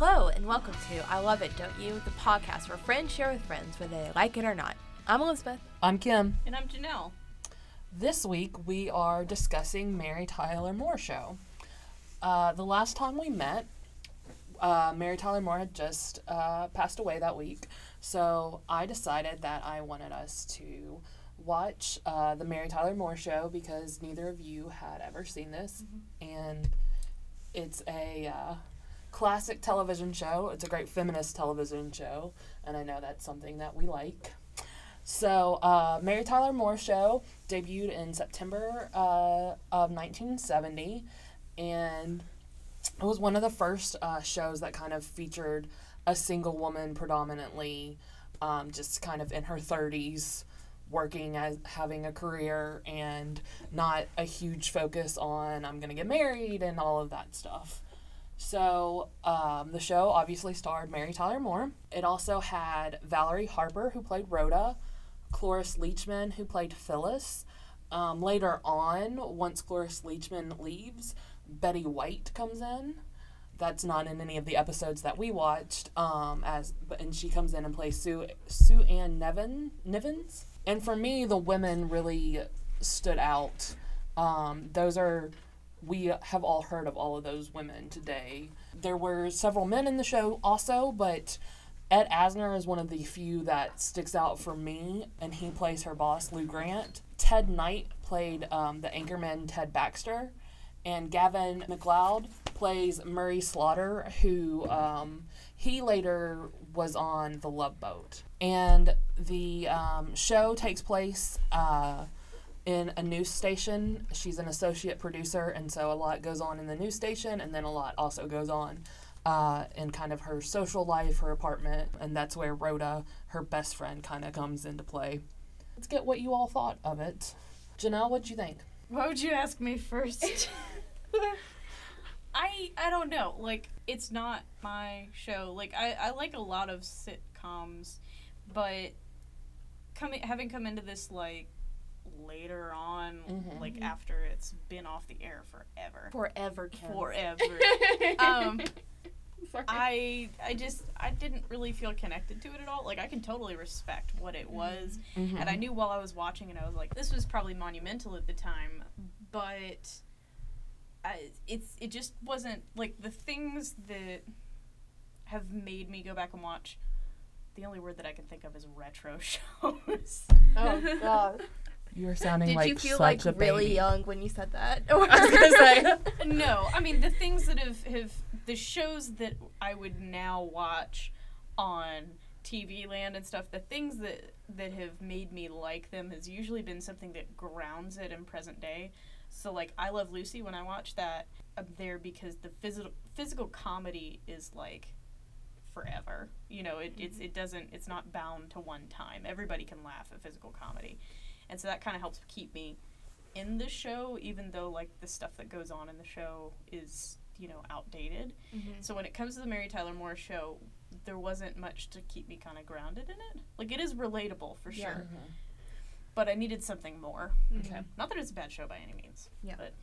Hello, and welcome to I Love It, Don't You? The podcast where friends share with friends whether they like it or not. I'm Elizabeth. I'm Kim. And I'm Janelle. This week we are discussing Mary Tyler Moore show. Uh, the last time we met, uh, Mary Tyler Moore had just uh, passed away that week, so I decided that I wanted us to watch uh, the Mary Tyler Moore show because neither of you had ever seen this, and it's a uh, classic television show. It's a great feminist television show, and I know that's something that we like. So, uh, Mary Tyler Moore Show debuted in September uh, of 1970, and it was one of the first uh, shows that kind of featured a single woman predominantly, um, just kind of in her 30s, working as having a career, and not a huge focus on I'm to get married and all of that stuff. So, um, the show obviously starred Mary Tyler Moore. It also had Valerie Harper, who played Rhoda, Cloris Leachman, who played Phyllis. Um, later on, once Cloris Leachman leaves, Betty White comes in. That's not in any of the episodes that we watched. Um, as and she comes in and plays Sue Sue Ann Nevin Nivens. And for me, the women really stood out. Um, those are we have all heard of all of those women today. There were several men in the show also, but Ed Asner is one of the few that sticks out for me, and he plays her boss, Lou Grant. Ted Knight played um, the anchorman Ted Baxter, and Gavin MacLeod plays Murray Slaughter, who um, he later was on The Love Boat. And the um, show takes place uh, in a news station. She's an associate producer, and so a lot goes on in the news station, and then a lot also goes on uh, in kind of her social life, her apartment, and that's where Rhoda, her best friend, kind of comes into play. Let's get what you all thought of it. Janelle, what'd you think? Why would you ask me first? I I don't know. Like it's not my show. Like I, I like a lot of sitcoms, but coming having come into this like later on, Mhm. like after it's been off the air forever. Forever. Forever. um I I just I didn't really feel connected to it at all. Like I can totally respect what it was, Mm-hmm. and I knew while I was watching it, I was like, this was probably monumental at the time, but I, it's it just wasn't like the things that have made me go back and watch. The only word that I can think of is retro shows. Oh, God. You were sounding Did like you feel like really baby. young when you said that? Or- I was gonna say. no, I mean the things that have have the shows that I would now watch on TV land and stuff. The things that that have made me like them has usually been something that grounds it in present day. So like I Love Lucy when I watch that I'm there because the physical physical comedy is like forever. You know, it, it's mm-hmm. it doesn't it's not bound to one time. Everybody can laugh at physical comedy. And so that kind of helps keep me in the show even though like the stuff that goes on in the show is, you know, outdated. Mhm. So when it comes to the Mary Tyler Moore show, there wasn't much to keep me kind of grounded in it. Like it is relatable for Yeah. sure, but I needed something more. Okay. Not that it's a bad show by any means. Yeah. But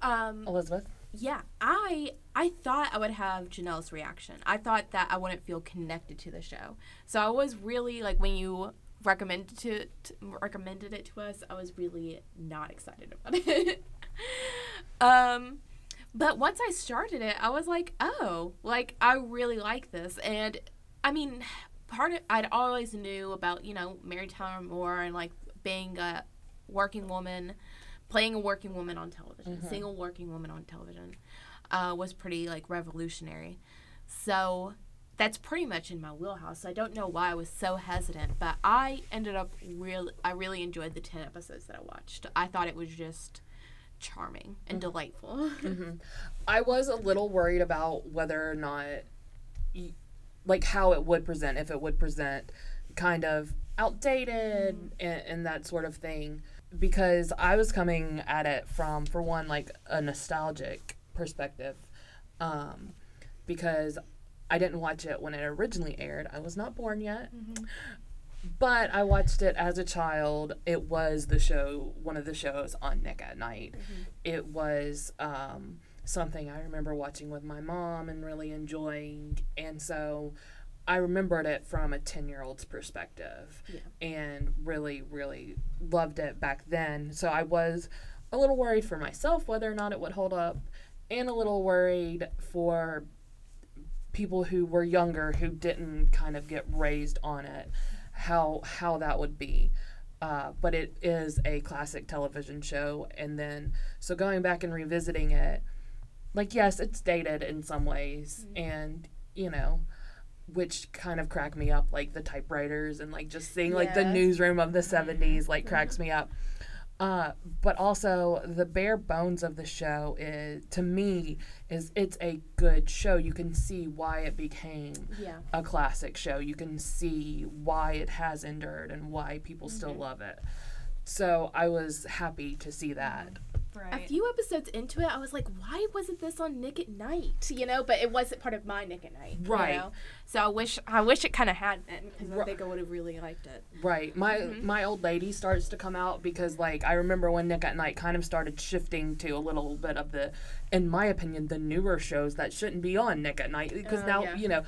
Um, Elizabeth. yeah, I I thought I would have Janelle's reaction. I thought that I wouldn't feel connected to the show. So I was really like when you recommended to, to recommended it to us, I was really not excited about it. um but once I started it, I was like, "Oh, like I really like this." And I mean, part of I'd always knew about, you know, Mary Tyler Moore and like being a working woman, playing a working woman on television, Mhm. single working woman on television, uh, was pretty like revolutionary. So that's pretty much in my wheelhouse. I don't know why I was so hesitant, but I ended up really, I really enjoyed the ten episodes that I watched. I thought it was just charming and delightful. hmm I was a little worried about whether or not, like, how it would present, if it would present kind of outdated and, and that sort of thing, because I was coming at it from, for one, like a nostalgic perspective, um, because I didn't watch it when it originally aired. I was not born yet. But I watched it as a child. It was the show, one of the shows on Nick at Night. It was um, something I remember watching with my mom and really enjoying. And so I remembered it from a 10 year old's perspective Yeah. and really, really loved it back then. So I was a little worried for myself whether or not it would hold up, and a little worried for people who were younger who didn't kind of get raised on it, how how that would be. Uh, but it is a classic television show, and then so going back and revisiting it, like yes, it's dated in some ways, and you know, which kind of crack me up, like the typewriters and like just seeing like the newsroom of the '70s, like cracks me up. Uh, but also the bare bones of the show is to me is it's a good show. You can see why it became Yeah. a classic show. You can see why it has endured and why people still love it. So I was happy to see that. Right. A few episodes into it, I was like, why wasn't this on Nick at Night? You know, but it wasn't part of my Nick at Night. you Right. know? So I wish I wish it kind of had been because I think I would have really liked it. Right. My mm-hmm. my old lady starts to come out because like I remember when Nick at Night kind of started shifting to a little bit of the in my opinion the newer shows that shouldn't be on Nick at Night because Oh, now, yeah. you know,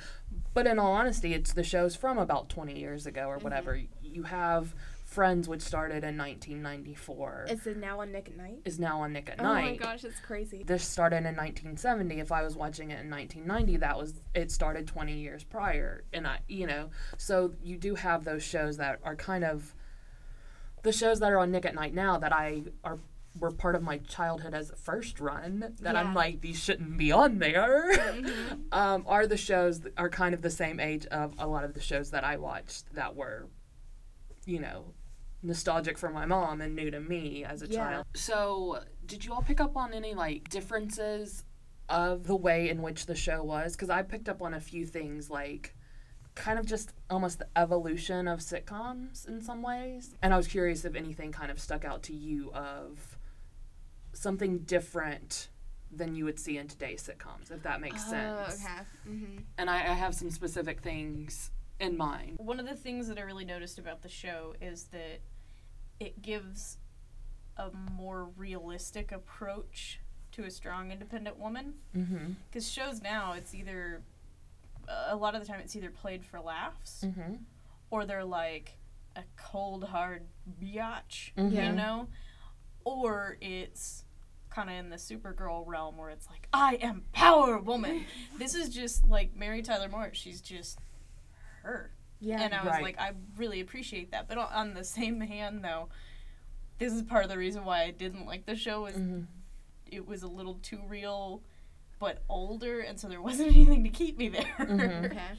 but in all honesty it's the shows from about 20 years ago or mm-hmm. whatever. You have Friends which started in 1994 Is it now on Nick at Night? is now on Nick at Oh Night. Oh my gosh, it's crazy. this started in 1970 if i was watching it in 1990 that was it started 20 years prior and i you know so you do have those shows that are kind of the shows that are on nick at night now that i are were part of my childhood as a first run that i'm Yeah. like these shouldn't be on there Mhm. um, are the shows that are kind of the same age of a lot of the shows that i watched that were you know nostalgic for my mom and new to me as a Yeah. child. So, did you all pick up on any like differences of the way in which the show was? Because I picked up on a few things like kind of just almost the evolution of sitcoms in some ways. And I was curious if anything kind of stuck out to you of something different than you would see in today's sitcoms, if that makes sense. Oh, okay. Mm-hmm. And I, I have some specific things in mind. One of the things that I really noticed about the show is that it gives a more realistic approach to a strong, independent woman. Mm-hmm. Because shows now, it's either a lot of the time it's either played for laughs Mm-hmm. or they're like a cold hard biatch, Mhm. You know, or it's kind of in the Supergirl realm where it's like I am Power Woman. this is just like Mary Tyler Moore. She's just her. Yeah. and I was Right. like, I really appreciate that. But on- on the same hand, though, this is part of the reason why I didn't like the show was Mm-hmm. it was a little too real, but older, and so there wasn't anything to keep me there. Mhm. okay.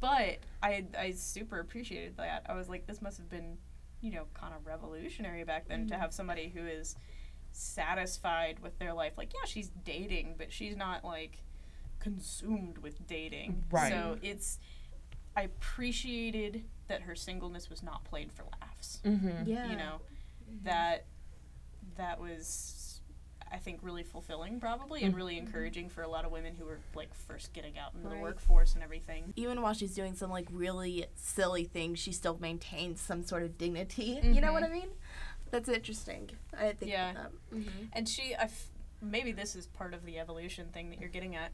but I I super appreciated that. I was like, this must have been, you know, kind of revolutionary back then to have somebody who is satisfied with their life. Like, yeah, she's dating, but she's not like consumed with dating. Right. So it's I appreciated that her singleness was not played for laughs. Mm-hmm. Yeah. You know, that that was I think really fulfilling probably and really encouraging for a lot of women who were like first getting out into Right. the workforce and everything. even while she's doing some like really silly things, she still maintains some sort of dignity. You know what I mean? That's interesting. I think. Yeah. That. Mm-hmm. And she, I f- maybe this is part of the evolution thing that you're getting at.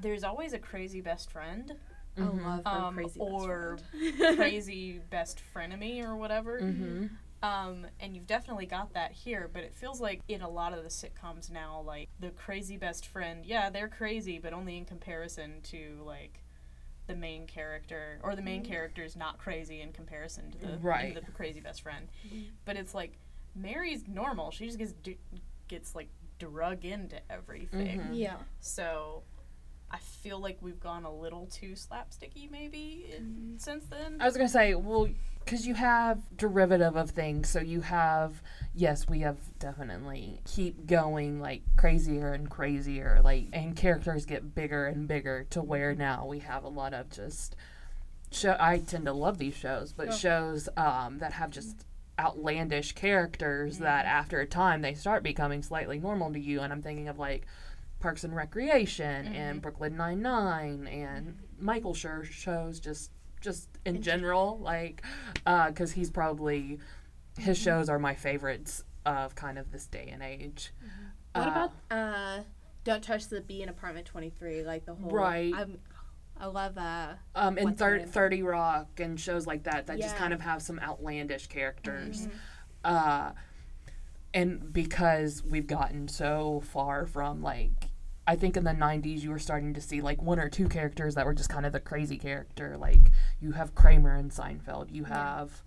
There's always a crazy best friend, I love her Um, crazy or best friend. crazy best frenemy or whatever. Mm-hmm. Um, and you've definitely got that here, but it feels like in a lot of the sitcoms now, like the crazy best friend, yeah, they're crazy, but only in comparison to like the main character, or the main character is not crazy in comparison to the, Right. the crazy best friend. But it's like Mary's normal; she just gets d- gets like drug into everything. Mhm. yeah. So I feel like we've gone a little too slapsticky, maybe in, mm. since then. I was gonna say, well, because you have derivative of things, so you have yes, we have definitely keep going like crazier and crazier, like and characters get bigger and bigger to where mm-hmm. now we have a lot of just show. I tend to love these shows, but Yeah. shows um, that have just outlandish characters that mm-hmm. after a time they start becoming slightly normal to you, and I'm thinking of like. Parks and Recreation and Brooklyn Nine Nine and Michael Schur shows just just in general like because he's probably his shows are my favorites of kind of this day and age. What Uh, about uh, Don't touch the bee in apartment 23. Like the whole. Right. I'm, I love uh um, and thir- 30 Rock and shows like that that just kind of have some outlandish characters. Mm-hmm. Uh, and because we've gotten so far from like, I think in the 90s you were starting to see like one or two characters that were just kind of the crazy character. Like you have Kramer and Seinfeld, you have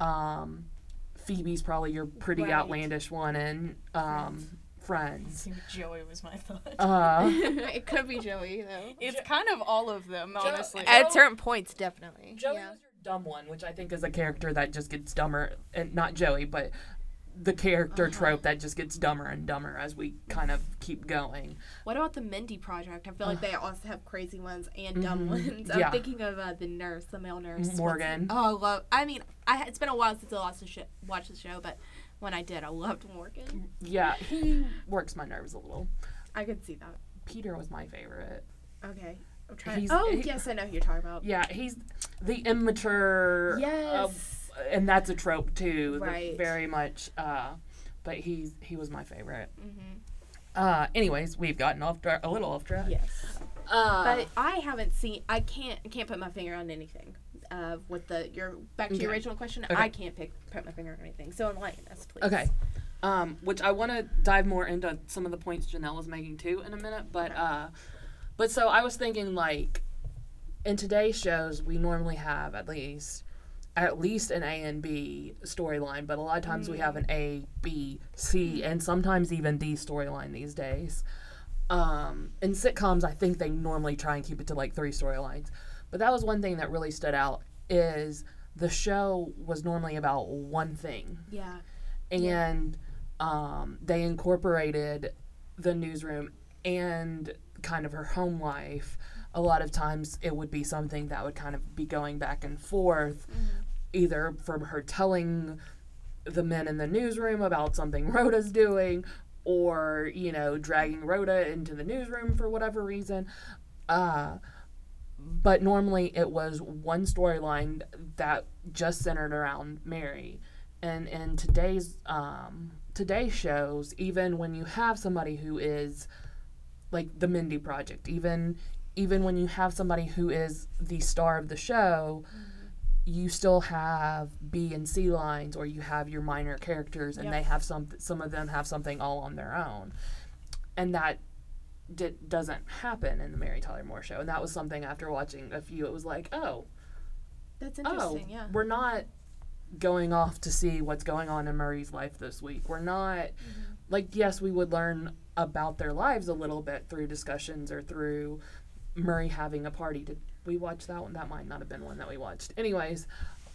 um, Phoebe's probably your pretty Right. outlandish one, and um, Friends. See, Joey was my thought. Uh, it could be Joey though. it's kind of all of them, honestly. At certain points, definitely. Joey yeah. was your dumb one, which I think is a character that just gets dumber, and not Joey, but the character Uh-huh. trope that just gets dumber and dumber as we kind of keep going. What about the Mindy Project? I feel like they also have crazy ones and dumb Mhm. ones. I'm Yeah. thinking of uh, the nurse, the male nurse. Morgan. Oh, I love. I mean, I it's been a while since I watched the show, watched the show, but when I did, I loved Morgan. Yeah, he works my nerves a little. I could see that. Peter was my favorite. Okay, I'm trying. He's- oh he- yes, I know who you're talking about. Yeah, he's the immature. Yes. uh, and that's a trope too. Right. very much. Uh, but he's he was my favorite. Mm-hmm. Uh, anyways, we've gotten off tra- a little off track. Yes. Uh, But I haven't seen. I can't. Can't put my finger on anything. Uh, with the your back to your original question, Okay. I can't pick put my finger on anything. So enlighten us, please. Okay. Um, which I want to dive more into some of the points Janelle was making too in a minute, but uh, but so I was thinking like in today's shows we normally have at least at least an A and B storyline, but a lot of times we have an A, B, C, and sometimes even D storyline these days. Um, in sitcoms, I think they normally try and keep it to like three storylines, but that was one thing that really stood out is the show was normally about one thing Yeah. and um, they incorporated the newsroom and kind of her home life. A lot of times it would be something that would kind of be going back and forth, either from her telling the men in the newsroom about something Rhoda's doing, or, you know, dragging Rhoda into the newsroom for whatever reason. Uh, but normally it was one storyline that just centered around Mary. And in today's um, today's shows, even when you have somebody who is like the Mindy Project, even even when you have somebody who is the star of the show, you still have B and C lines, or you have your minor characters, and Yep. they have some. Some of them have something all on their own, and that di- doesn't happen in the Mary Tyler Moore show. And that was something after watching a few, it was like, oh, That's oh, interesting. yeah. we're not going off to see what's going on in Murray's life this week. We're not Mm-hmm. like yes, we would learn about their lives a little bit through discussions or through Murray having a party. Did we watch that one? That might not have been one that we watched. Anyways,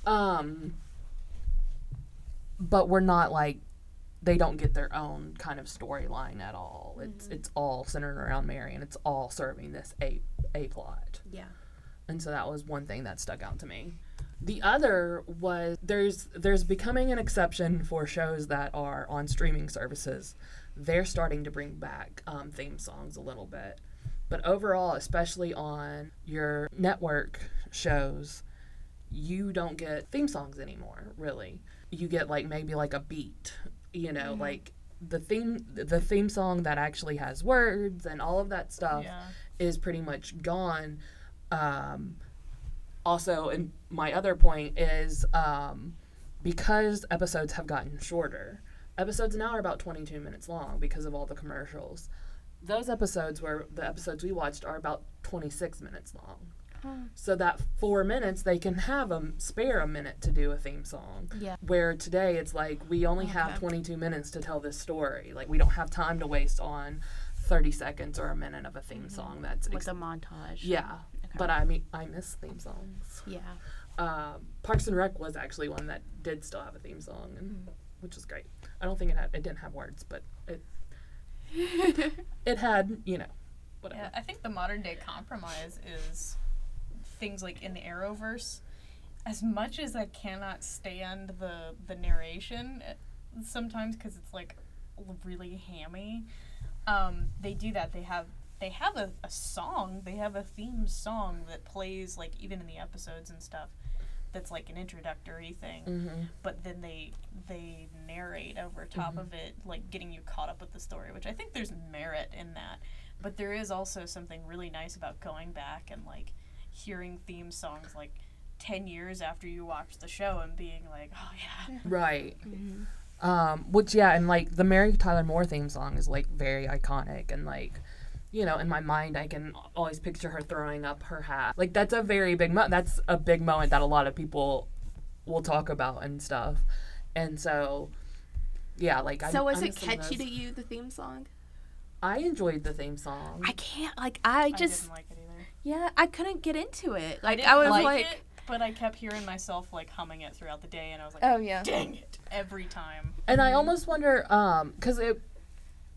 um but we're not like they don't get their own kind of storyline at all. It's it's all centered around Mary and it's all serving this a a plot. Yeah. And so that was one thing that stuck out to me. The other was there's there's becoming an exception for shows that are on streaming services. They're starting to bring back um, theme songs a little bit, but overall, especially on your network shows, you don't get theme songs anymore. Really, you get like maybe like a beat, you know, like the theme the theme song that actually has words and all of that stuff Yeah. is pretty much gone. Um, also, and my other point is um, because episodes have gotten shorter, episodes now are about 22 minutes long because of all the commercials. Those episodes where the episodes we watched are about 26 minutes long. So that four minutes, they can have a spare a minute to do a theme song. Yeah. Where today it's like we only have 22 minutes to tell this story. Like we don't have time to waste on 30 seconds or a minute of a theme song. That's ex- a montage. yeah. But I mean, I miss theme songs. Yeah. Um, Parks and Rec was actually one that did still have a theme song, and Mm-hmm. which was great. I don't think it had it didn't have words, but it had you know whatever. Yeah, I think the modern day compromise is things like in the Arrowverse. As much as I cannot stand the the narration uh, sometimes because it's like really hammy, um, they do that. They have they have a, a song. They have a theme song that plays like even in the episodes and stuff. That's like an introductory thing Mm-hmm. but then they they narrate over top of it like getting you caught up with the story which i think there's merit in that But there is also something really nice about going back and like hearing theme songs like 10 years after you watch the show and being like, oh yeah. Right. Mm-hmm. Um, which yeah, and like the Mary Tyler Moore theme song is like very iconic and like you know, in my mind I can always picture her throwing up her hat. Like that's a very big mo- that's a big moment that a lot of people will talk about and stuff. And so yeah, like I So was I'm it assuming catchy to you, the theme song? I enjoyed the theme song. I can't like I I just didn't like it either. yeah I couldn't get into it. Like didn't I, was like, like, it, but I kept hearing myself like humming it throughout the day and I was like, oh yeah. dang it, every time. And I almost wonder, um, because it,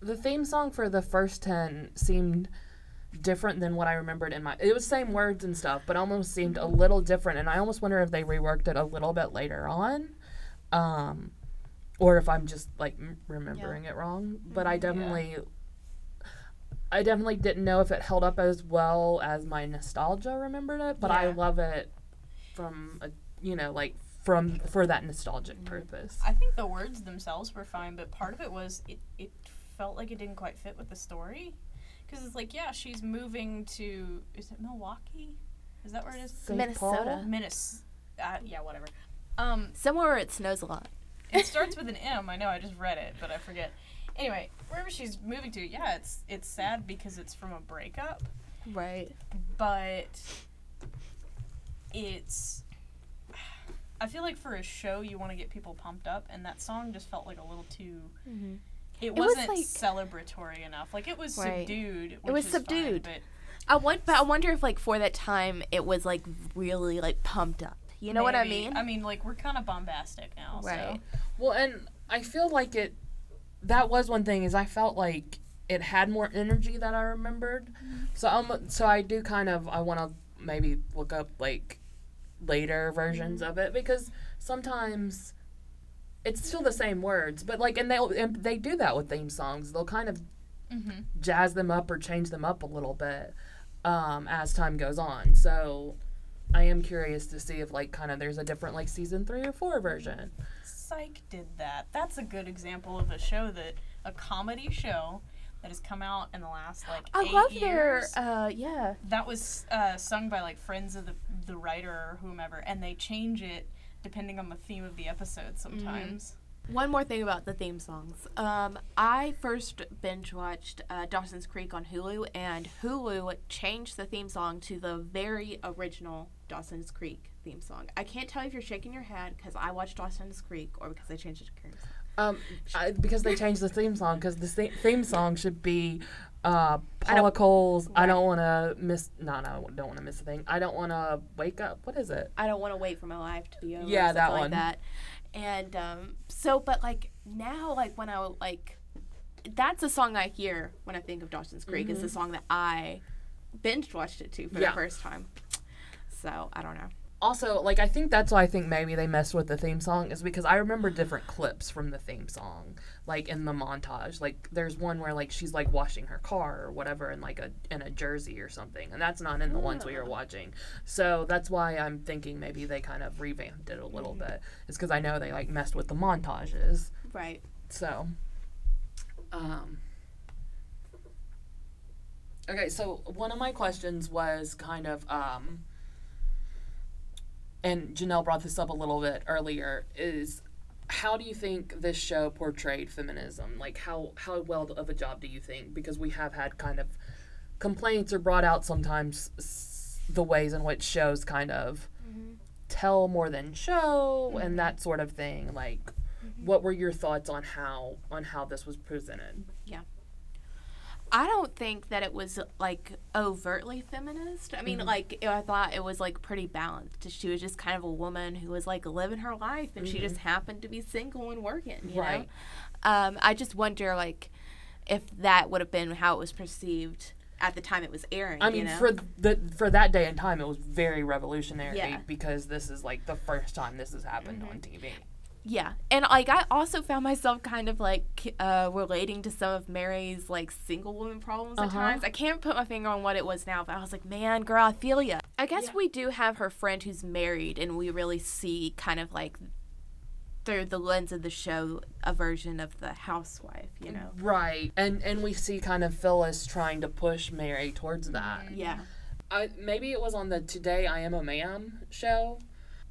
the theme song for the first ten seemed different than what I remembered in my. It was same words and stuff, but almost seemed a little different. And I almost wonder if they reworked it a little bit later on, um, or if I'm just like m- remembering it wrong. But I definitely. I definitely didn't know if it held up as well as my nostalgia remembered it, but I love it from a you know like from for that nostalgic purpose. I think the words themselves were fine, but part of it was it, it felt like it didn't quite fit with the story. Because it's like, yeah, she's moving to, is it Milwaukee? Is that where it is? St. Minnesota. Paul? Uh, yeah, whatever. Um, Somewhere where it snows a lot. it starts with an M. I know, I just read it, but I forget. Anyway, wherever she's moving to, yeah, it's it's sad because it's from a breakup, Right. but it's. I feel like for a show, you want to get people pumped up, and that song just felt like a little too. Mm-hmm. It, was wasn't like- celebratory enough. Like it was Right. subdued. Which was is fine, subdued. but I want, but I wonder if like for that time it was like really like pumped up. You know what I mean? I mean, like we're kind of bombastic now. Right. So. Well, and I feel like it. That was one thing is I felt like it had more energy than I remembered. So um, so I do kind of I want to maybe look up like later versions of it because sometimes it's still the same words, but like and they and they do that with theme songs. They'll kind of Mm-hmm. jazz them up or change them up a little bit um, as time goes on. So I am curious to see if like kind of there's a different like season three or four version. Psych did that. That's a good example of a show that a comedy show that has come out in the last like I eight love years. their uh yeah. that was uh, sung by like friends of the the writer or whomever, and they change it depending on the theme of the episode sometimes. One more thing about the theme songs. Um, I first binge watched uh, Dawson's Creek on Hulu, and Hulu changed the theme song to the very original Dawson's Creek theme song. I can't tell if you're shaking your head because I watched Dawson's Creek or because they changed it to Curious. Um, I, because they changed the theme song because the theme song should be uh, I Paula Cole's I don't want to miss no no don't want to miss a thing I don't want to wake up what is it I don't want to wait for my life to be over. Yeah, that one. Like that. And um, so, but like now, like when I like, that's a song I hear when I think of Dawson's Creek. Is the song that I binge watched it to for Yeah. the first time. So I don't know. Also like I think that's why I think maybe they messed with the theme song is because I remember different clips from the theme song like in the montage. Like there's one where like she's like washing her car or whatever in like a in a jersey or something and that's not in the ones we were watching. So that's why I'm thinking maybe they kind of revamped it a little bit it's because I know they like messed with the montages. Right. So, um, okay, so one of my questions was kind of, um, and Janelle brought this up a little bit earlier, is how do you think this show portrayed feminism? Like, how, how well of a job do you think? Because we have had kind of complaints or brought out sometimes s- the ways in which shows kind of mm-hmm. tell more than show and mm-hmm. that sort of thing. Like, mm-hmm. what were your thoughts on how on how this was presented? I don't think that it was like overtly feminist. I mean, mm-hmm. like I thought it was like pretty balanced. She was just kind of a woman who was like living her life, and she mm-hmm. just happened to be single and working. You Right. know, um, I just wonder like if that would have been how it was perceived at the time it was airing. I you mean, know? for the for that day and time, it was very revolutionary Yeah. because this is like the first time this has happened on mm-hmm. TV. Yeah, and like I also found myself kind of like uh, relating to some of Mary's like single woman problems at Uh-huh. times. I can't put my finger on what it was now, but I was like, man, girl, I feel ya. I guess Yeah. we do have her friend who's married, and we really see kind of like through the lens of the show a version of the housewife, you know. Right. And and we see kind of Phyllis trying to push Mary towards that. Yeah. I, maybe it was on the Today I Am a Man show.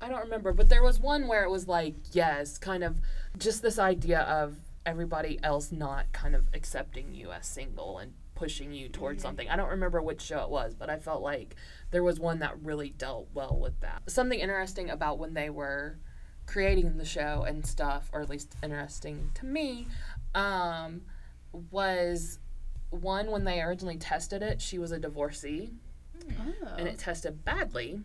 I don't remember, but there was one where it was like, yes, kind of just this idea of everybody else not kind of accepting you as single and pushing you towards something. I don't remember which show it was, but I felt like there was one that really dealt well with that. Something interesting about when they were creating the show and stuff, or at least interesting to me, um, was one when they originally tested it, she was a divorcee Oh. and it tested badly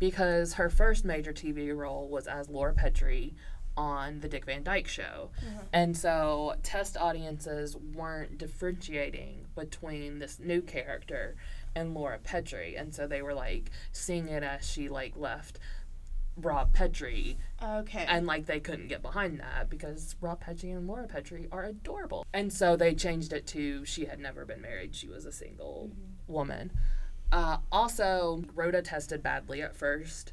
because her first major TV role was as Laura Petrie on the Dick Van Dyke Show. Mm-hmm. And so test audiences weren't differentiating between this new character and Laura Petrie. And so they were like seeing it as she like left Rob Petrie okay. and like they couldn't get behind that because Rob Petrie and Laura Petrie are adorable. And so they changed it to she had never been married, she was a single mm-hmm. woman. Uh, also, Rhoda tested badly at first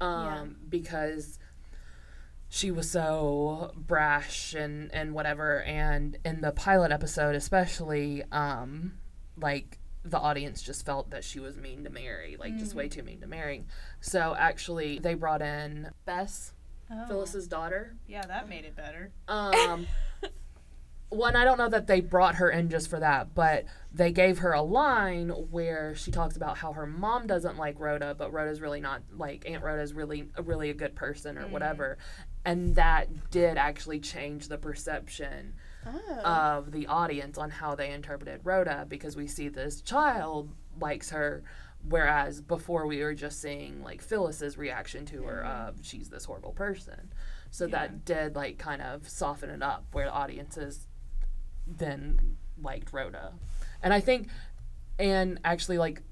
um, because she was so brash and, and whatever. And in the pilot episode, especially, um, like the audience just felt that she was mean to Mary, like just way too mean to Mary. So actually, they brought in Bess, Oh. Phyllis's daughter. Yeah, that made it better. Um, one, I don't know that they brought her in just for that, but they gave her a line where she talks about how her mom doesn't like Rhoda, but Rhoda's really not like Aunt Rhoda's really really a good person or mm. whatever, and that did actually change the perception oh. of the audience on how they interpreted Rhoda because we see this child likes her, whereas before we were just seeing like Phyllis's reaction to her mm. of she's this horrible person. So that did like kind of soften it up where the audiences then liked Rhoda. And I think and actually like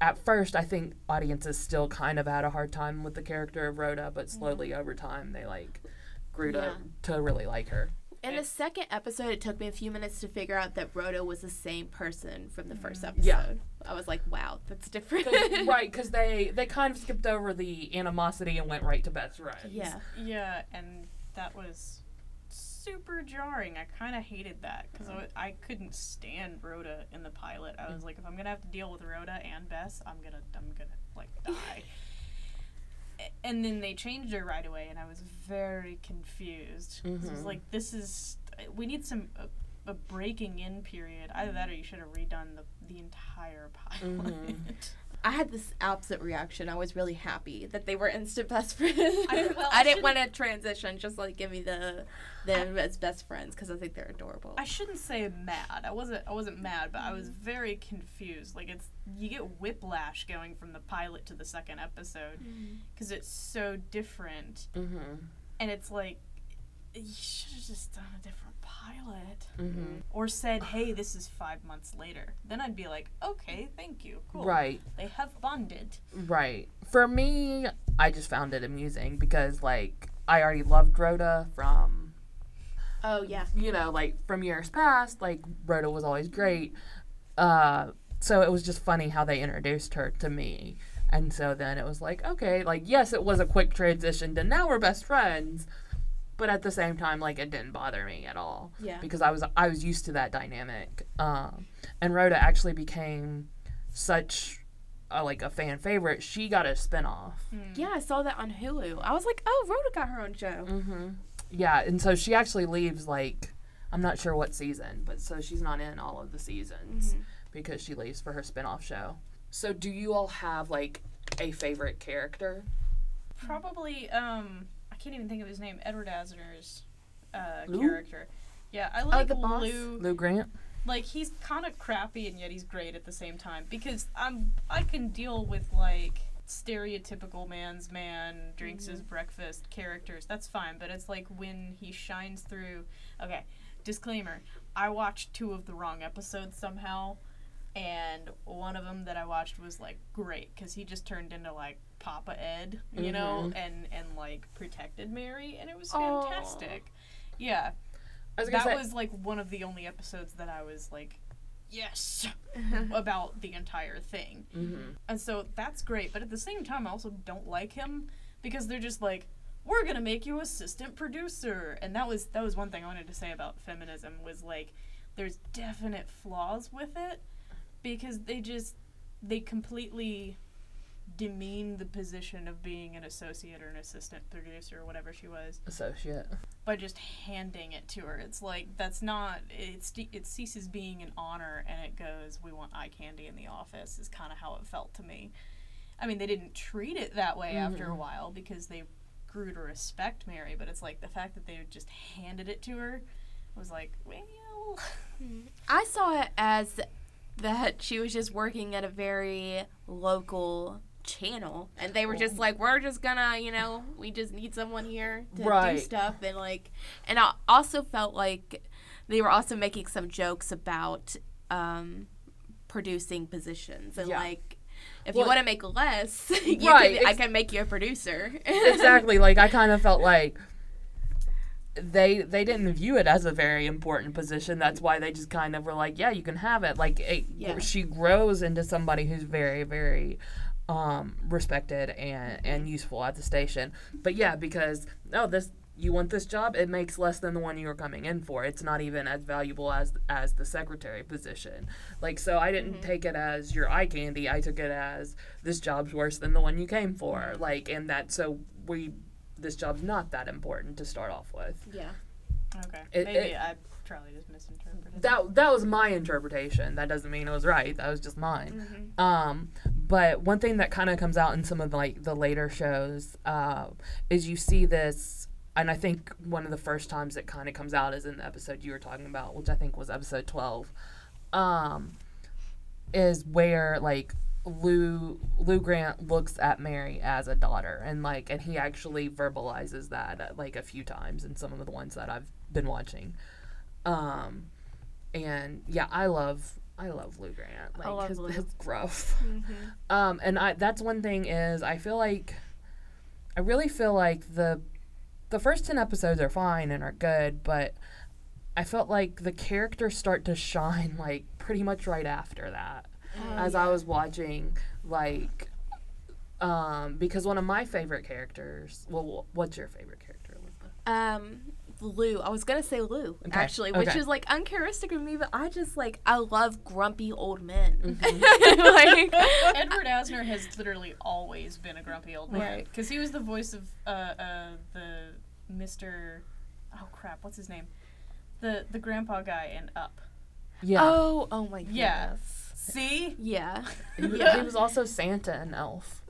at first I think audiences still kind of had a hard time with the character of Rhoda, but mm-hmm. slowly over time they like grew to, Yeah. to really like her. In the second episode, it took me a few minutes to figure out that Rhoda was the same person from the first mm-hmm. episode. Yeah. I was like, wow, that's different. 'Cause- right, because they they kind of skipped over the animosity and went right to best friends. Yeah. Yeah, and that was super jarring. I kind of hated that because I, I couldn't stand Rhoda in the pilot. I was like, if I'm gonna have to deal with Rhoda and Bess, I'm gonna I'm gonna like die. And then they changed her right away, and I was very confused. 'Cause I was Mhm. like, this is we need some a, a breaking in period. Either that, or you should have redone the the entire pilot. Mhm. I had this opposite reaction. I was really happy that they were instant best friends. I- well, I I didn't want to transition. Just like give me the them as best friends because I think they're adorable. I shouldn't say mad. I wasn't. I wasn't mad, but I was very confused. Like it's you get whiplash going from the pilot to the second episode because it's so different, Mm-hmm. and it's like you should have just done a different pilot Mm-hmm. or said, "Hey, this is five months later." Then I'd be like, "Okay, thank you, cool." Right, They have bonded. right. For me, I just found it amusing because like I already loved Rhoda from oh yeah. you know like from years past. Like Rhoda was always great. Uh, so it was just funny how they introduced her to me. And so then it was like, okay, like yes, it was a quick transition to now we're best friends, but at the same time, like it didn't bother me at all. Yeah. because I was I was used to that dynamic. Um, and Rhoda actually became such a, like a fan favorite. She got a spinoff. Yeah, I saw that on Hulu. I was like, oh, Rhoda got her own show. Mm-hmm. Yeah, and so she actually leaves like I'm not sure what season, but so she's not in all of the seasons because she leaves for her spinoff show. So do you all have like a favorite character? Probably. Um, I can't even think of his name. Edward Asner's uh, Lou? character. Yeah, I like the boss? Lou. Lou Grant. like he's kind of crappy and yet he's great at the same time because I'm I can deal with like stereotypical man's man drinks his breakfast characters that's fine but it's like when he shines through okay disclaimer I watched two of the wrong episodes somehow and one of them that I watched was like great because he just turned into like Papa Ed you know and and like protected Mary and it was fantastic yeah I was that say, was like one of the only episodes that I was like, yes, about the entire thing. Mhm. And so that's great. But at the same time, I also don't like him because they're just like, we're gonna make you assistant producer and that was that was one thing i wanted to say about feminism was like there's definite flaws with it because they just they completely demean the position of being an associate or an assistant producer or whatever she was Associate. by just handing it to her. It's like that's not it's it ceases being an honor and it goes we want eye candy in the office is kind of how it felt to me. I mean, they didn't treat it that way after a mm-hmm. while because they grew to respect Mary, but it's like the fact that they just handed it to her was like, well, hmm. I saw it as that she was just working at a very local channel and they were just like we're just gonna you know we just need someone here to do stuff and like and i also felt like they were also making some jokes about um producing positions and Yeah. like if Well- you want to make less you Right, can, i can make you a producer exactly. Like I kind of felt like they they didn't view it as a very important position. That's why they just kind of were like, yeah, you can have it. Like it, Yeah. she grows into somebody who's very very um, respected and and useful at the station. But yeah, because oh this. You want this job? It makes less than the one you were coming in for. It's not even as valuable as as the secretary position. Like so, I didn't take it as your eye candy. I took it as this job's worse than the one you came for. Like, and that so we this job's not that important to start off with. yeah okay, It- maybe it- I probably just misinterpreted. That that was my interpretation. That doesn't mean it was right. That was just mine. Um, but one thing that kind of comes out in some of like the later shows uh, is you see this, and I think one of the first times it kind of comes out is in the episode you were talking about, which I think was episode twelve. Um, is where like Lou Lou Grant looks at Mary as a daughter and like and he actually verbalizes that uh, like a few times in some of the ones that I've been watching. Um and yeah, I love I love Lou Grant. Like love his, Lou. his growth. Um and I that's one thing is I feel like I really feel like the the first 10 episodes are fine and are good, but I felt like the characters start to shine like pretty much right after that. Oh, as I was watching, like, um, because one of my favorite characters. Well, what's your favorite character? Elizabeth? Um, Lou. I was gonna say Lou Okay, actually, which okay. is like uncharacteristic of me, but I just like I love grumpy old men. Mm-hmm. like, Edward Asner has literally always been a grumpy old man Right. because he was the voice of uh, uh, the Mister. Oh crap! What's his name? The the grandpa guy in Up. Yeah, oh, oh my goodness. Yeah. See, Yeah. he, yeah. he was also Santa and Elf.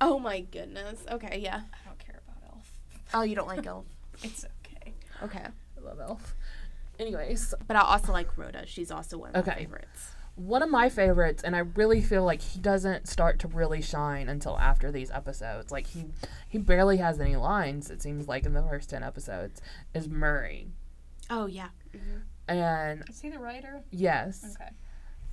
Oh my goodness. Okay. Yeah. I don't care about Elf. Oh, you don't like Elf. It's okay. Okay. I love Elf. Anyways, But I also like Rhoda. She's also one of my favorites. one of my favorites, and I really feel like he doesn't start to really shine until after these episodes. Like he he barely has any lines. It seems like in the first ten episodes is Murray, Oh yeah. Mm-hmm. and Is he the writer? yes, Okay.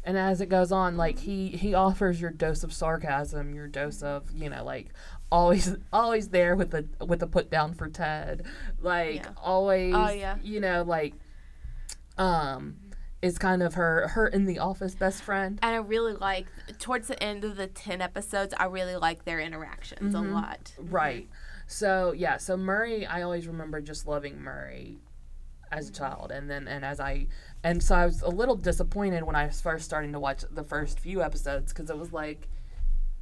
and as it goes on like he he offers your dose of sarcasm your dose of you know like always always there with the with the put down for ted like Yeah. always Oh, yeah. you know like um is kind of her her in the office best friend And I really like towards the end of the ten episodes. I really like their interactions a lot. right so yeah so murray i always remember just loving murray as a child and then and as i and so i was a little disappointed when i was first starting to watch the first few episodes because it was like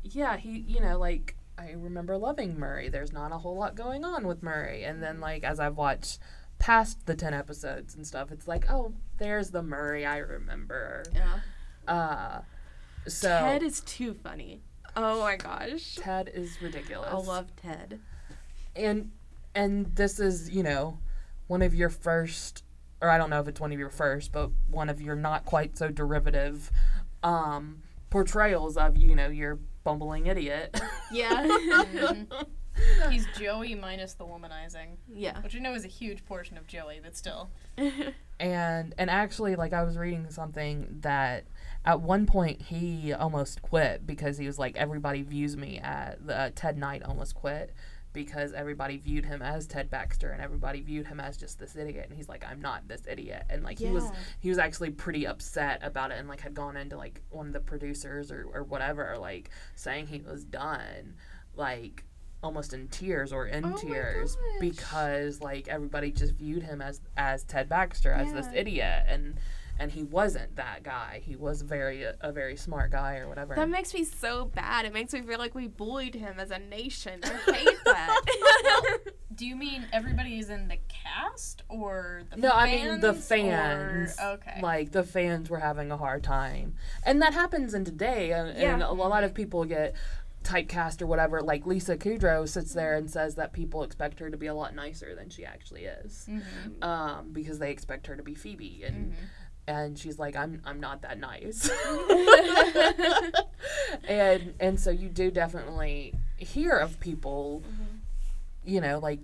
yeah he you know like i remember loving murray there's not a whole lot going on with murray and then like as i've watched past the 10 episodes and stuff it's like oh there's the murray i remember Yeah. uh so Ted is too funny. Oh my gosh. ted is ridiculous I love Ted. and and this is you know one of your first or i don't know if it's one of your first but one of your not quite so derivative um portrayals of you know your bumbling idiot Yeah. He's Joey minus the womanizing, yeah. which I know is a huge portion of Joey, but still. and and actually like i was reading something that at one point he almost quit because he was like everybody views me at the ted knight almost quit because everybody viewed him as ted baxter and everybody viewed him as just this idiot. And he's like i'm not this idiot. And like he was he was actually pretty upset about it and like had gone into like one of the producers or, or whatever like saying he was done like almost in tears or in Oh tears because like everybody just viewed him as as Ted Baxter as this idiot. And and he wasn't that guy. He was very a, a very smart guy or whatever. That makes me so bad. It makes me feel like we bullied him as a nation. I hate that. Do you mean everybody is in the cast or the no, fans? I mean the or- fans. okay. Like the fans were having a hard time, and that happens in today. And, and Yeah. a lot of people get typecast or whatever. Like Lisa Kudrow sits there and says that people expect her to be a lot nicer than she actually is, Mhm. um, because they expect her to be Phoebe, and Mhm. And she's like, I'm I'm not that nice. and and so you do definitely hear of people, you know, like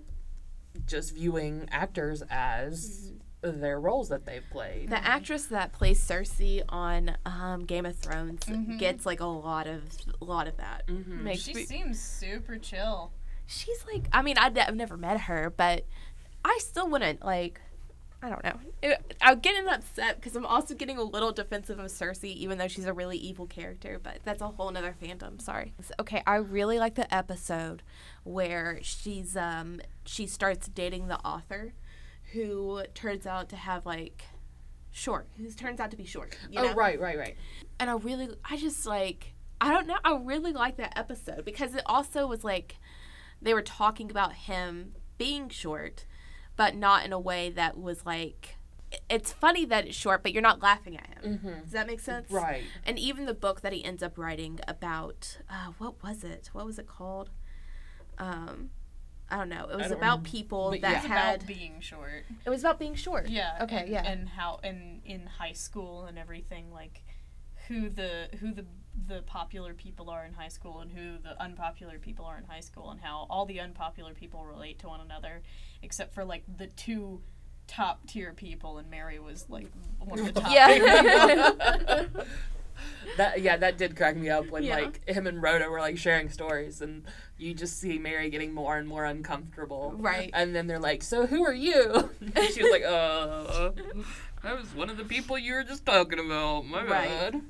just viewing actors as their roles that they've played. the actress that plays Cersei on um, Game of Thrones Mhm. gets like a lot of a lot of that. Mhm. Makes She me- seems super chill. she's like I mean I'd, I've never met her, but I still wouldn't like. I don't know. It, I'm getting upset because I'm also getting a little defensive of Cersei, even though she's a really evil character. But that's a whole nother fandom. Sorry. Okay, I really like the episode where she's um she starts dating the author, who turns out to have like short. Who turns out to be short. You oh right, right, right. and I really, I just like, I don't know, I really like that episode because it also was like, they were talking about him being short, but not in a way that was like, it's funny that it's short, but you're not laughing at him. Mm-hmm. Does that make sense? Right. And even the book that he ends up writing about, uh, what was it? What was it called? Um, I don't know. It was about remember. people But that yeah. Had. about being short. it was about being short. Yeah. Okay. and, yeah. And how and in high school and everything like who the who the the popular people are in high school and who the unpopular people are in high school and how all the unpopular people relate to one another except for like the two top tier people and Mary was like one of the top Yeah. That yeah, that did crack me up when Yeah. like him and Rhoda were like sharing stories, and you just see Mary getting more and more uncomfortable. Right. And then they're like, "So who are you?" And she was like, "Uh, I was one of the people you were just talking about. My Right. bad."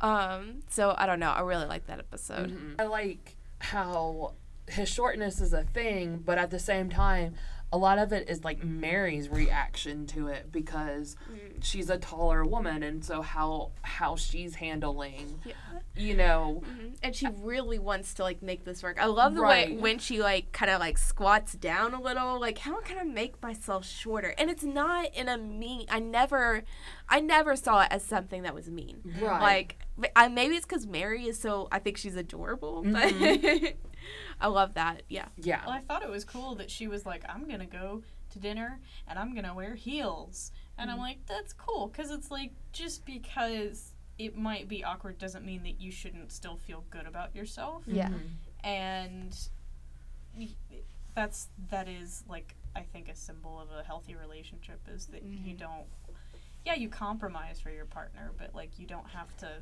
Um. So I don't know. I really like that episode. Mhm. I like how his shortness is a thing, but at the same time, a lot of it is like Mary's reaction to it because Mm. she's a taller woman, and so how how she's handling, Yeah. you know, Mhm. And she really wants to like make this work. I love the Right. way when she like kind of like squats down a little. Like, how can I make myself shorter? And it's not in a mean. I never, I never saw it as something that was mean. right? Like, I, maybe it's because Mary is so. I think she's adorable, but I love that. Yeah. yeah, Well, I thought it was cool that she was like, I'm gonna go to dinner and I'm gonna wear heels. And I'm like, that's cool. Because it's like, just because it might be awkward doesn't mean that you shouldn't still feel good about yourself. Yeah. Mhm. And that's, that is like, I think a symbol of a healthy relationship is that you Mhm. don't, yeah, you compromise for your partner, but like, you don't have to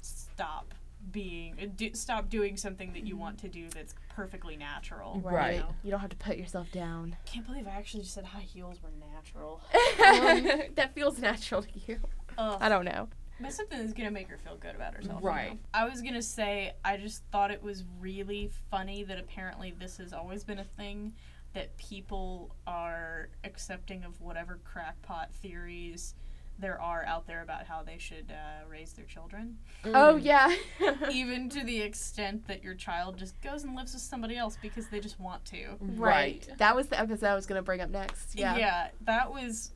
stop being, uh, do, stop doing something that you want to do that's perfectly natural. Right. You know? You don't have to put yourself down. Can't believe I actually just said high heels were natural. that feels natural to you. Ugh. I don't know. But something that's gonna make her feel good about herself. you Right. know? I was gonna say I just thought it was really funny that apparently this has always been a thing that people are accepting of whatever crackpot theories there are out there about how they should uh, raise their children. Oh Mm. yeah. Even to the extent that your child just goes and lives with somebody else because they just want to. right. That was the episode I was gonna bring up next. Yeah. Yeah. that was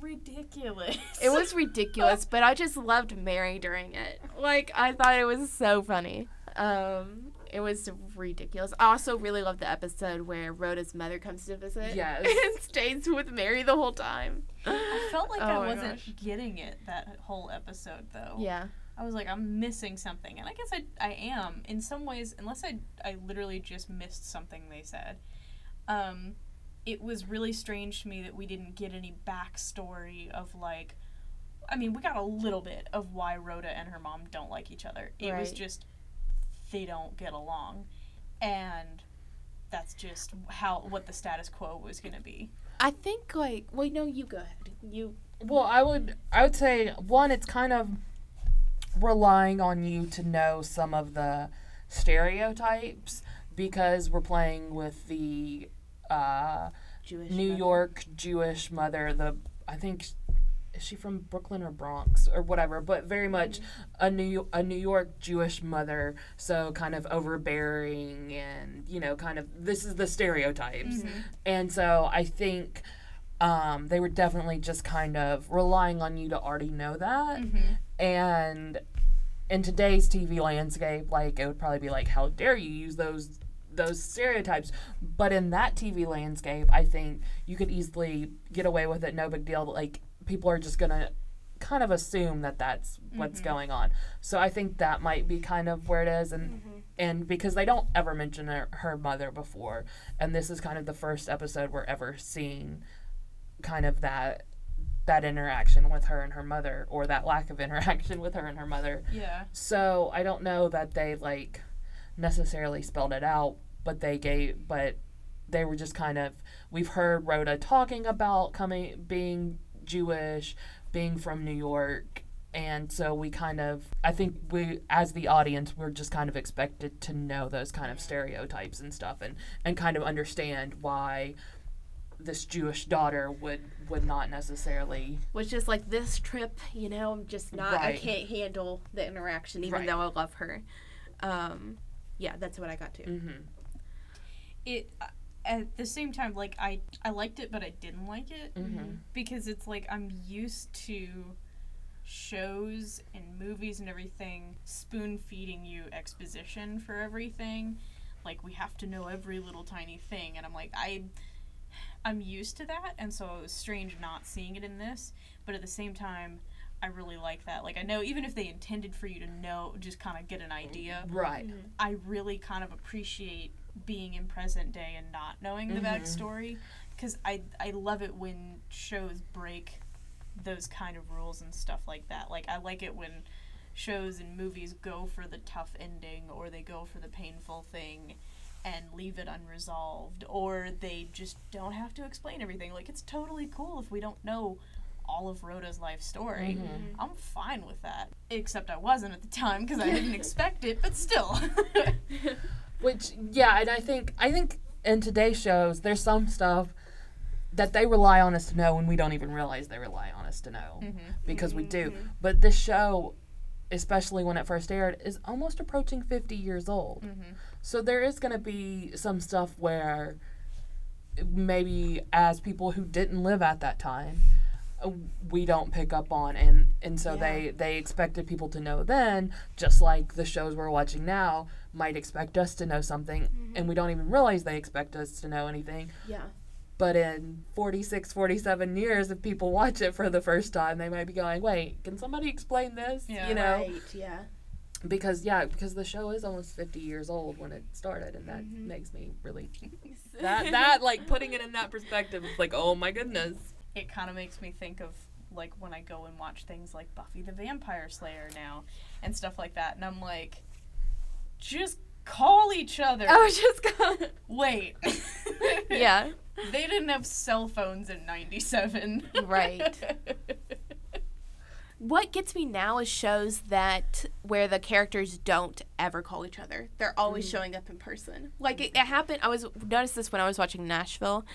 ridiculous. It was ridiculous, but I just loved Mary during it. Like I thought it was so funny. Um, it was ridiculous. I also really loved the episode where Rhoda's mother comes to visit. Yes. and stays with Mary the whole time. I felt like Oh I wasn't gosh. getting it that whole episode though. Yeah. I was like, I'm missing something, and I guess I I am in some ways, unless I I literally just missed something they said. Um, it was really strange to me that we didn't get any backstory of like, I mean, we got a little bit of why Rhoda and her mom don't like each other. It was just they don't get along, and that's just how what the status quo was gonna be. I think like well no you go ahead. You Well, I would I would say one, it's kind of relying on you to know some of the stereotypes because we're playing with the uh, Jewish New mother. York Jewish mother. The I think is she from Brooklyn or Bronx or whatever, but very much a New a New York Jewish mother. So kind of overbearing and you know kind of this is the stereotypes, and so I think. Um, they were definitely just kind of relying on you to already know that. And in today's TV landscape, like it would probably be like, how dare you use those those stereotypes? But in that TV landscape, I think you could easily get away with it, no big deal. Like people are just gonna kind of assume that that's what's mm-hmm. going on. So I think that might be kind of where it is, and mm-hmm. and because they don't ever mention her, her mother before, and this is kind of the first episode we're ever seeing, kind of that that interaction with her and her mother, or that lack of interaction with her and her mother. Yeah. So I don't know that they like necessarily spelled it out, but they gave, but they were just kind of. We've heard Rhoda talking about coming, being Jewish, being from New York, and so we kind of. I think we, as the audience, we're just kind of expected to know those kind of stereotypes and stuff, and and kind of understand why this Jewish daughter would would not necessarily. Which is like this trip, you know, I'm just not. I can't handle the interaction, even Right. though I love her. Um, yeah, that's what I got to. mm-hmm. It uh, at the same time, like I I liked it, but I didn't like it Mm-hmm. because it's like I'm used to shows and movies and everything spoon feeding you exposition for everything. Like we have to know every little tiny thing, and I'm like I. I'm used to that, and so it was strange not seeing it in this. But at the same time, I really like that. Like I know even if they intended for you to know, just kind of get an idea. right. I really kind of appreciate being in present day and not knowing the mm-hmm. backstory because I I love it when shows break those kind of rules and stuff like that. Like I like it when shows and movies go for the tough ending or they go for the painful thing and leave it unresolved or they just don't have to explain everything. Like it's totally cool if we don't know all of Rhoda's life story. Mm-hmm. I'm fine with that. Except I wasn't at the time because I didn't expect it, but still. Which yeah, and I think I think in today's shows there's some stuff that they rely on us to know and we don't even realize they rely on us to know mm-hmm. because we do. Mm-hmm. But this show, especially when it first aired, is almost approaching 50 years old. So there is going to be some stuff where maybe as people who didn't live at that time we don't pick up on and and so Yeah. they they expected people to know then just like the shows we're watching now might expect us to know something mm-hmm. and we don't even realize they expect us to know anything Yeah. but in 46 47 years if people watch it for the first time they might be going wait can somebody explain this Yeah. you know Right. Yeah. because yeah because the show is almost 50 years old when it started and that mm-hmm. makes me really that that like putting it in that perspective is like oh my goodness it kind of makes me think of like when I go and watch things like Buffy the Vampire Slayer now and stuff like that, and I'm like, just call each other. I oh, was just going. Wait. Yeah. They didn't have cell phones in '97. Right. What gets me now is shows that where the characters don't ever call each other. They're always mm. showing up in person. Like it, it happened. I was noticed this when I was watching Nashville,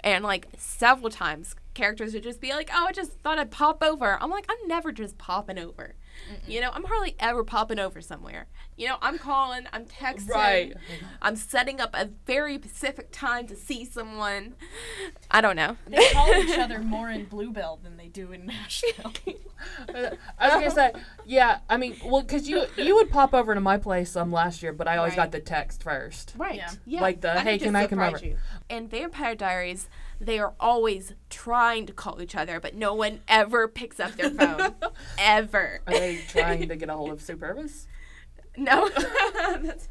and like several times characters would just be like, "Oh, I just thought I'd pop over." I'm like, I'm never just popping over. You know, I'm hardly ever popping over somewhere. You know, I'm calling, I'm texting, Right. I'm setting up a very specific time to see someone. I don't know. they call each other more in Bluebell than they do in Nashville. I was gonna say, yeah. I mean, well, because you you would pop over to my place some last year, but I always Right. got the text first. Right. Yeah. Yeah. Like the, could "Hey, can I come over?" You. In Vampire Diaries, they are always trying to call each other, but no one ever picks up their phone. ever. Are they trying to get a hold of Superbus? No. That's-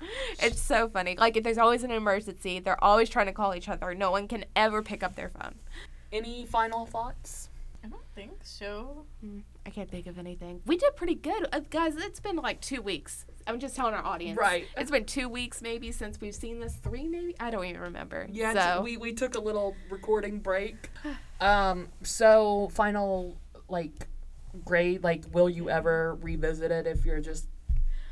it's so funny. Like, if there's always an emergency, they're always trying to call each other. No one can ever pick up their phone. Any final thoughts? I don't think so. Hmm. I can't think of anything. We did pretty good. Uh, guys, it's been like two weeks. I'm just telling our audience. Right. It's been two weeks maybe since we've seen this. Three maybe? I don't even remember. Yeah, So, we we took a little recording break. Um, so final like grade, like will you ever revisit it if you're just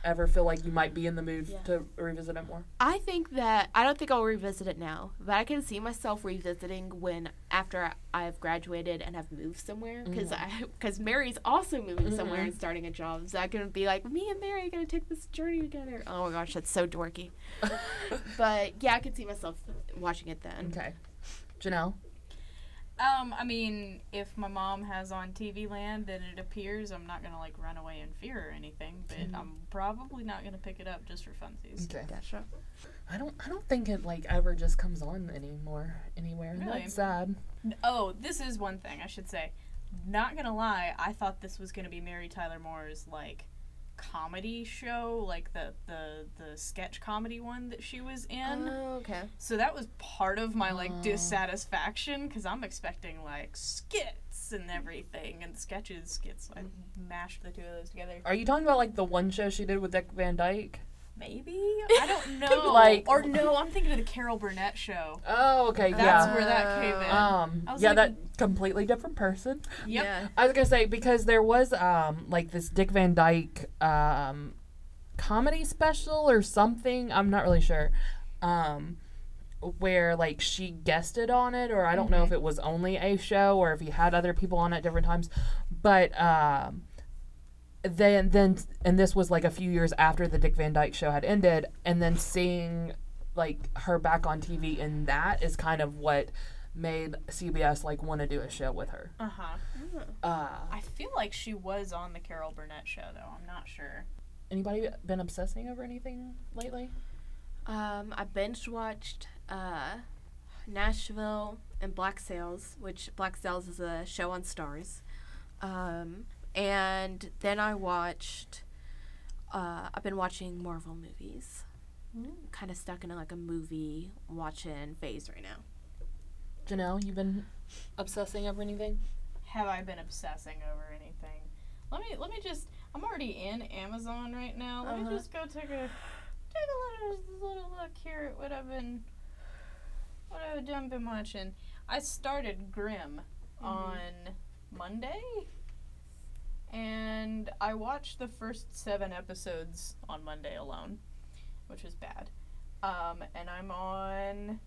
ever feel like you might be in the mood Yeah. to revisit it more? I think that I don't think I'll revisit it now, but I can see myself revisiting when after I've graduated and have moved somewhere because mm-hmm. I because Mary's also moving mm-hmm. somewhere and starting a job, so I can be like, me and Mary are gonna take this journey together. Oh my gosh, that's so dorky. but yeah, I could see myself watching it then. Okay. Janelle? Um, I mean, if my mom has on TV Land then it appears, I'm not gonna like run away in fear or anything, but I'm probably not gonna pick it up just for funsies. Okay. Gotcha. I don't I don't think it like ever just comes on anymore anywhere. and Really? That's sad. Oh, this is one thing I should say. Not gonna lie, I thought this was gonna be Mary Tyler Moore's like comedy show, like the the the sketch comedy one that she was in. Oh, okay. So that was part of my like Oh. dissatisfaction because I'm expecting like skits and everything and sketches, skits. I mm-hmm. mashed the two of those together. Are you talking about like the one show she did with Dick Van Dyke? Maybe I don't know. Like- or no, I'm thinking of the Carol Burnett show. Oh, okay, That's yeah. where that came in. Um, I was yeah, like- that completely different person. Yep. Yeah. I was gonna say because there was um like this Dick Van Dyke um comedy special or something. I'm not really sure. Um, where like she guested on it, or I don't know if it was only a show or if he had other people on at different times. But um, then then and this was like a few years after the Dick Van Dyke show had ended, and then seeing like her back on TV in that is kind of what made CBS like want to do a show with her. Uh huh. Uh, I feel like she was on the Carol Burnett show though. I'm not sure. anybody been obsessing over anything lately? Um, I binge watched uh, Nashville and Black Sails, which Black Sails is a show on Starz. Um, and then I watched. Uh, I've been watching Marvel movies. Kind of stuck in a, like a movie watching phase right now. Janelle, you've been obsessing over anything? Have I been obsessing over anything? Let me let me just. I'm already in Amazon right now. Let Uh-huh. me just go take a take a little, little look here at what I've been what I've done been watching. I started Grimm on Monday, and I watched the first seven episodes on Monday alone, which was bad. Um, and I'm on.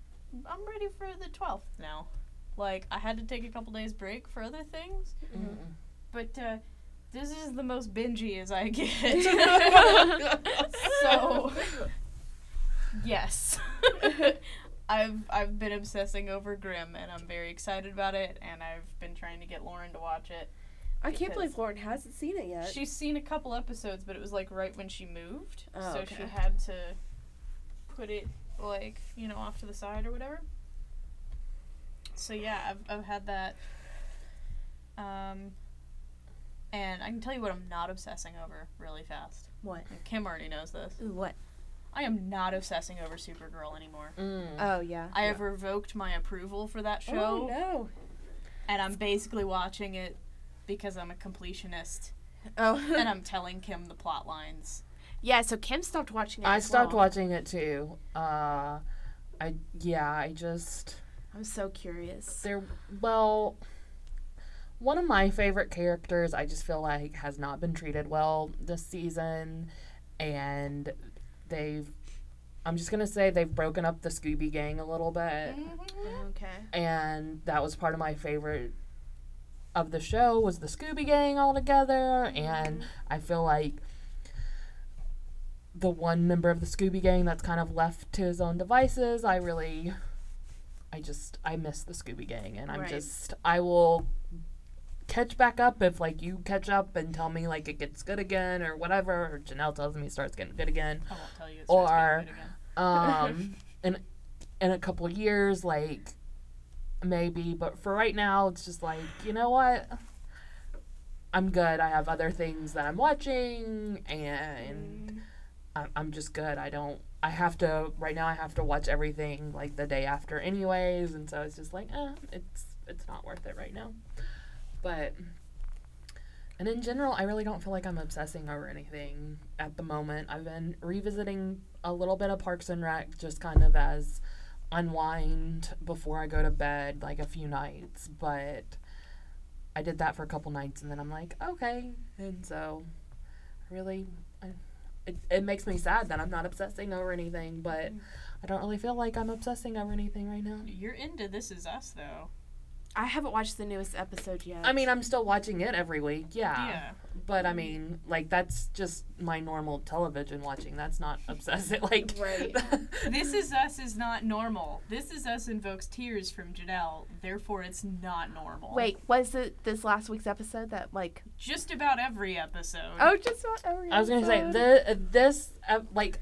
I'm ready for the twelfth now. Like I had to take a couple days break for other things, but uh, this is the most bingey as I get. so yes, I've I've been obsessing over Grimm, and I'm very excited about it. And I've been trying to get Lauren to watch it. I can't believe Lauren hasn't seen it yet. She's seen a couple episodes, but it was like right when she moved, Oh, so okay. she had to put it like you know off to the side or whatever. So yeah, I've I've had that. Um, and I can tell you what I'm not obsessing over really fast. what? And Kim already knows this. What? I am not obsessing over Supergirl anymore. Mm. Oh yeah. I have revoked my approval for that show, Oh no. and I'm basically watching it because I'm a completionist, Oh. and I'm telling Kim the plot lines. yeah. So Kim stopped watching it. I as stopped well. watching it too. Uh, I yeah, I just I'm so curious. there. Well, one of my favorite characters, I just feel like has not been treated well this season, and they've. I'm just gonna say they've broken up the Scooby Gang a little bit. Okay. and that was part of my favorite of the show was the Scooby Gang all together, and I feel like the one member of the Scooby Gang that's kind of left to his own devices, I really, I just I miss the Scooby Gang, and I'm Right. just I will catch back up if like you catch up and tell me like it gets good again or whatever, or Janelle tells me it starts getting good again I won't tell you. It starts Or- getting good again. um in in a couple years like maybe but for right now it's just like you know what? I'm good. I have other things that i'm watching and I'm, I'm just good. I don't i have to right now i have to watch everything like the day after anyways and so it's just like eh, it's it's not worth it right now. But and in general i really don't feel like i'm obsessing over anything at the moment. I've been revisiting a little bit of parks and rec just kind of as unwind before i go to bed like a few nights but i did that for a couple nights and then i'm like okay and so really I, it, it makes me sad that I'm not obsessing over anything, but mm. I don't really feel like I'm obsessing over anything right now. You're into This Is Us, though. I haven't watched the newest episode yet. I mean, I'm still watching it every week, yeah. Yeah. But I mean, like that's just my normal television watching. That's not obsessive. Like, Right. This Is Us is not normal. This Is Us invokes tears from Janelle, therefore it's not normal. Wait, was it this last week's episode that like? Just about every episode. Oh, just about every. I was gonna say episode? the this uh, like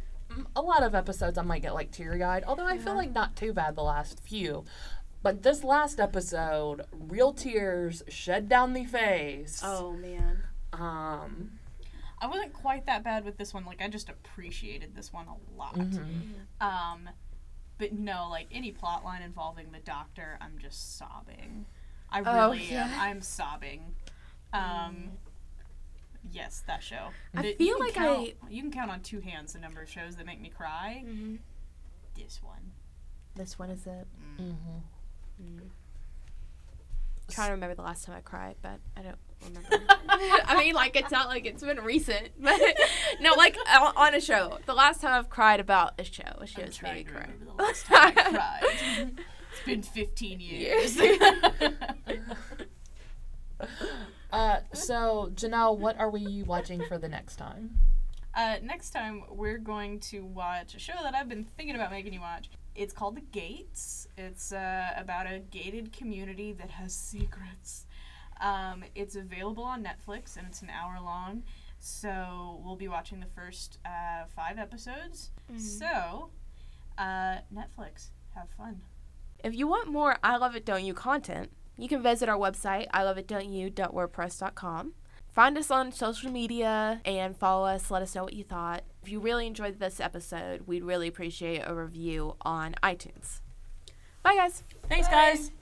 a lot of episodes I might get like teary eyed. Although I feel like not too bad the last few, but this last episode, real tears shed down the face. Oh man. Um. I wasn't quite that bad with this one. Like I just appreciated this one a lot. mhm. Um, but no, like any plot line involving the doctor, I'm just sobbing. I Oh, really yeah. am. I'm sobbing. Um, yes, that show. I But feel you can like count, you can count on two hands the number of shows that make me cry. Mm-hmm. This one. This one is it. Mhm. trying to remember the last time I cried, but I don't remember. I mean, like it's not like it's been recent, but no, like on on a show. The last time I've cried about a show, a show I'm has made me cry. the last time I cried. it's been 15 years. Uh. So Janelle, what are we watching for the next time? Uh, next time, we're going to watch a show that I've been thinking about making you watch. It's called The Gates. It's uh, about a gated community that has secrets. Um, it's available on Netflix and it's an hour long. So we'll be watching the first uh, five episodes. So, uh, Netflix, have fun. If you want more I Love It Don't You content, you can visit our website, i love it you iloveitdon'tyou.wordpress.com. Find us on social media and follow us. Let us know what you thought. If you really enjoyed this episode, we'd really appreciate a review on iTunes. Bye, guys. Thanks, guys.